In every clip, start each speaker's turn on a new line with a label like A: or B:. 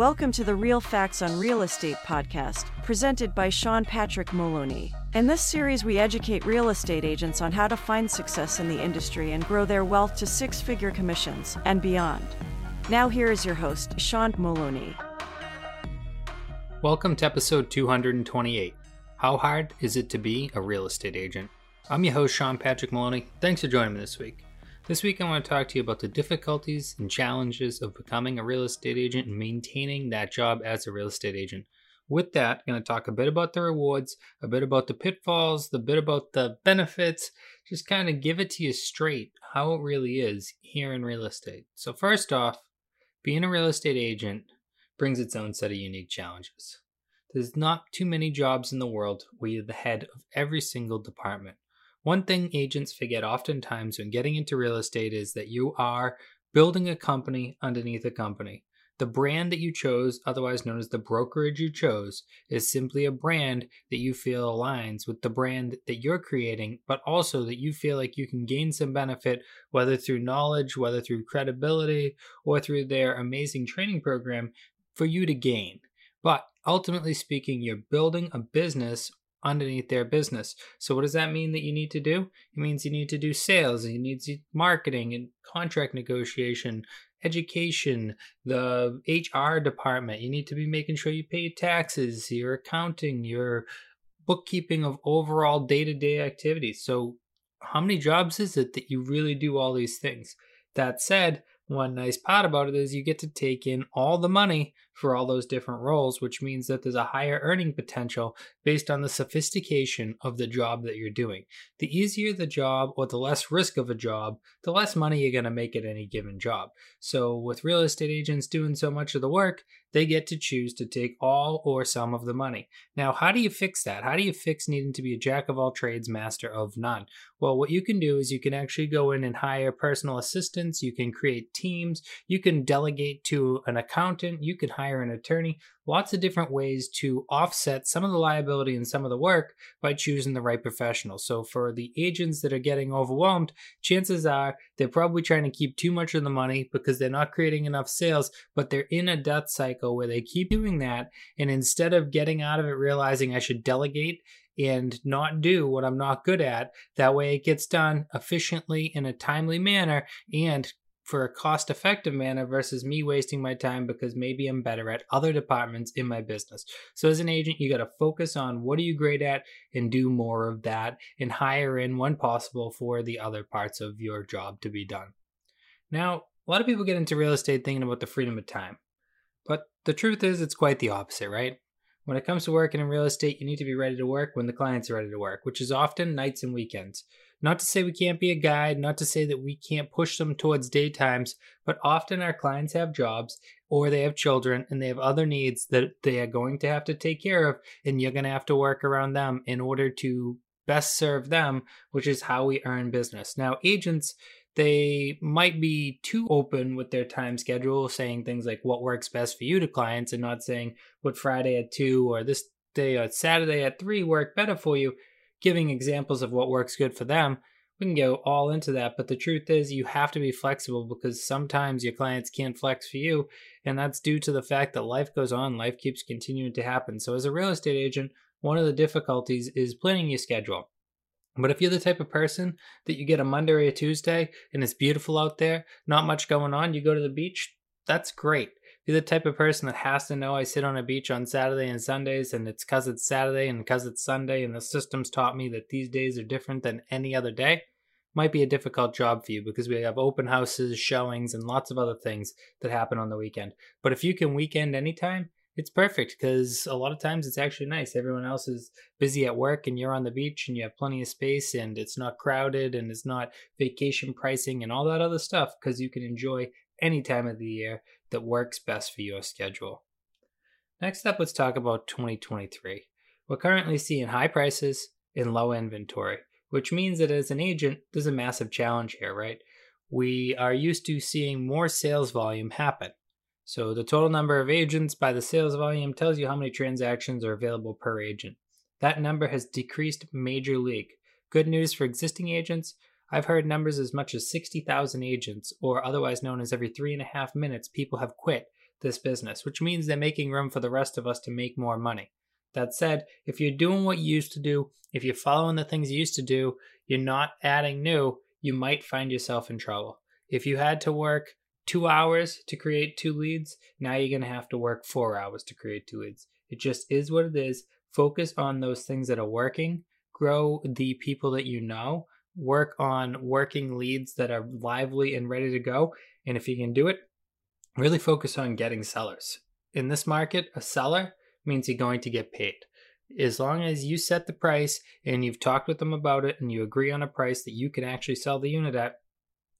A: Welcome to the Real Facts on Real Estate podcast, presented by Sean Patrick Moloney. In this series, we educate real estate agents on how to find success in the industry and grow their wealth to six figure commissions and beyond. Now, here is your host, Sean Moloney.
B: Welcome to episode 228 How Hard Is It to Be a Real Estate Agent? I'm your host, Sean Patrick Moloney. Thanks for joining me this week. This week, I want to talk to you about the difficulties and challenges of becoming a real estate agent and maintaining that job as a real estate agent. With that, I'm going to talk a bit about the rewards, a bit about the pitfalls, the bit about the benefits, just kind of give it to you straight how it really is here in real estate. So, first off, being a real estate agent brings its own set of unique challenges. There's not too many jobs in the world where you're the head of every single department. One thing agents forget oftentimes when getting into real estate is that you are building a company underneath a company. The brand that you chose, otherwise known as the brokerage you chose, is simply a brand that you feel aligns with the brand that you're creating, but also that you feel like you can gain some benefit, whether through knowledge, whether through credibility, or through their amazing training program for you to gain. But ultimately speaking, you're building a business underneath their business. So what does that mean that you need to do? It means you need to do sales, you need to marketing and contract negotiation, education, the HR department. You need to be making sure you pay taxes, your accounting, your bookkeeping of overall day-to-day activities. So how many jobs is it that you really do all these things? That said, one nice part about it is you get to take in all the money for all those different roles, which means that there's a higher earning potential based on the sophistication of the job that you're doing. The easier the job or the less risk of a job, the less money you're going to make at any given job. So, with real estate agents doing so much of the work, they get to choose to take all or some of the money. Now, how do you fix that? How do you fix needing to be a jack of all trades, master of none? Well, what you can do is you can actually go in and hire personal assistants, you can create teams, you can delegate to an accountant, you can hire an attorney, lots of different ways to offset some of the liability and some of the work by choosing the right professional. So, for the agents that are getting overwhelmed, chances are they're probably trying to keep too much of the money because they're not creating enough sales, but they're in a death cycle where they keep doing that. And instead of getting out of it, realizing I should delegate and not do what I'm not good at. That way it gets done efficiently in a timely manner and for a cost effective manner versus me wasting my time because maybe I'm better at other departments in my business. So as an agent, you got to focus on what are you great at and do more of that and hire in when possible for the other parts of your job to be done. Now, a lot of people get into real estate thinking about the freedom of time. But the truth is it's quite the opposite, right? When it comes to working in real estate, you need to be ready to work when the clients are ready to work, which is often nights and weekends. Not to say we can't be a guide, not to say that we can't push them towards daytimes, but often our clients have jobs or they have children and they have other needs that they are going to have to take care of, and you're going to have to work around them in order to best serve them, which is how we earn business. Now, agents, they might be too open with their time schedule, saying things like what works best for you to clients and not saying what Friday at 2 or this day or Saturday at 3 work better for you giving examples of what works good for them. We can go all into that, but the truth is, you have to be flexible because sometimes your clients can't flex for you, and that's due to the fact that life goes on, life keeps continuing to happen. So, as a real estate agent, one of the difficulties is planning your schedule. But if you're the type of person that you get a Monday or a Tuesday and it's beautiful out there, not much going on, you go to the beach, that's great you're the type of person that has to know I sit on a beach on Saturday and Sundays, and it's because it's Saturday and because it's Sunday, and the system's taught me that these days are different than any other day, might be a difficult job for you because we have open houses, showings, and lots of other things that happen on the weekend. But if you can weekend anytime, it's perfect because a lot of times it's actually nice. Everyone else is busy at work and you're on the beach and you have plenty of space and it's not crowded and it's not vacation pricing and all that other stuff because you can enjoy any time of the year that works best for your schedule. Next up, let's talk about 2023. We're currently seeing high prices and low inventory, which means that as an agent, there's a massive challenge here, right? We are used to seeing more sales volume happen. So the total number of agents by the sales volume tells you how many transactions are available per agent. That number has decreased major league. Good news for existing agents, I've heard numbers as much as 60,000 agents, or otherwise known as every three and a half minutes, people have quit this business, which means they're making room for the rest of us to make more money. That said, if you're doing what you used to do, if you're following the things you used to do, you're not adding new, you might find yourself in trouble. If you had to work two hours to create two leads, now you're going to have to work four hours to create two leads. It just is what it is. Focus on those things that are working, grow the people that you know, work on working leads that are lively and ready to go. And if you can do it, really focus on getting sellers. In this market, a seller means you're going to get paid. As long as you set the price and you've talked with them about it and you agree on a price that you can actually sell the unit at,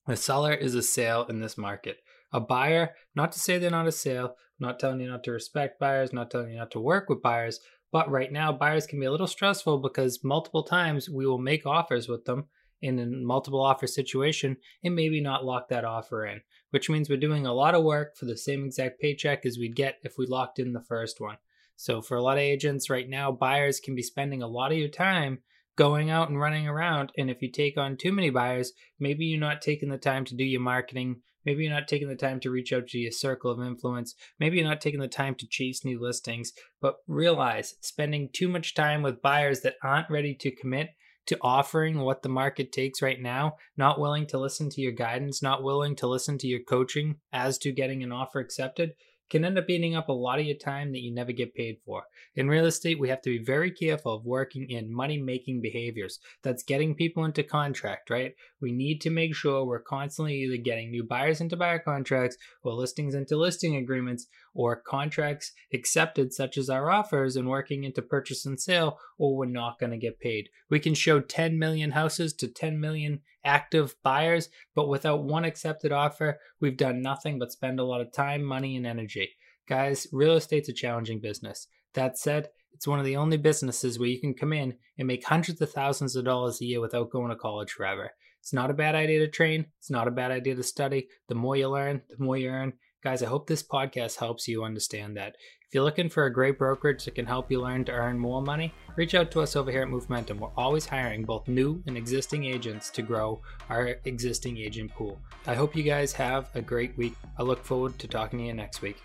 B: a seller is a sale in this market. A buyer, not to say they're not a sale, not telling you not to respect buyers, not telling you not to work with buyers, but right now buyers can be a little stressful because multiple times we will make offers with them in a multiple offer situation and maybe not lock that offer in, which means we're doing a lot of work for the same exact paycheck as we'd get if we locked in the first one. So for a lot of agents right now, buyers can be spending a lot of your time going out and running around. And if you take on too many buyers, maybe you're not taking the time to do your marketing. Maybe you're not taking the time to reach out to your circle of influence. Maybe you're not taking the time to chase new listings. But realize spending too much time with buyers that aren't ready to commit to offering what the market takes right now, not willing to listen to your guidance, not willing to listen to your coaching as to getting an offer accepted, can end up eating up a lot of your time that you never get paid for. In real estate, we have to be very careful of working in money making behaviors. That's getting people into contract, right? We need to make sure we're constantly either getting new buyers into buyer contracts or listings into listing agreements or contracts accepted, such as our offers, and working into purchase and sale, or we're not going to get paid. We can show 10 million houses to 10 million active buyers, but without one accepted offer, we've done nothing but spend a lot of time, money, and energy. Guys, real estate's a challenging business. That said, it's one of the only businesses where you can come in and make hundreds of thousands of dollars a year without going to college forever. It's not a bad idea to train. It's not a bad idea to study. The more you learn, the more you earn. Guys, I hope this podcast helps you understand that. If you're looking for a great brokerage that can help you learn to earn more money, reach out to us over here at Movementum. We're always hiring both new and existing agents to grow our existing agent pool. I hope you guys have a great week. I look forward to talking to you next week.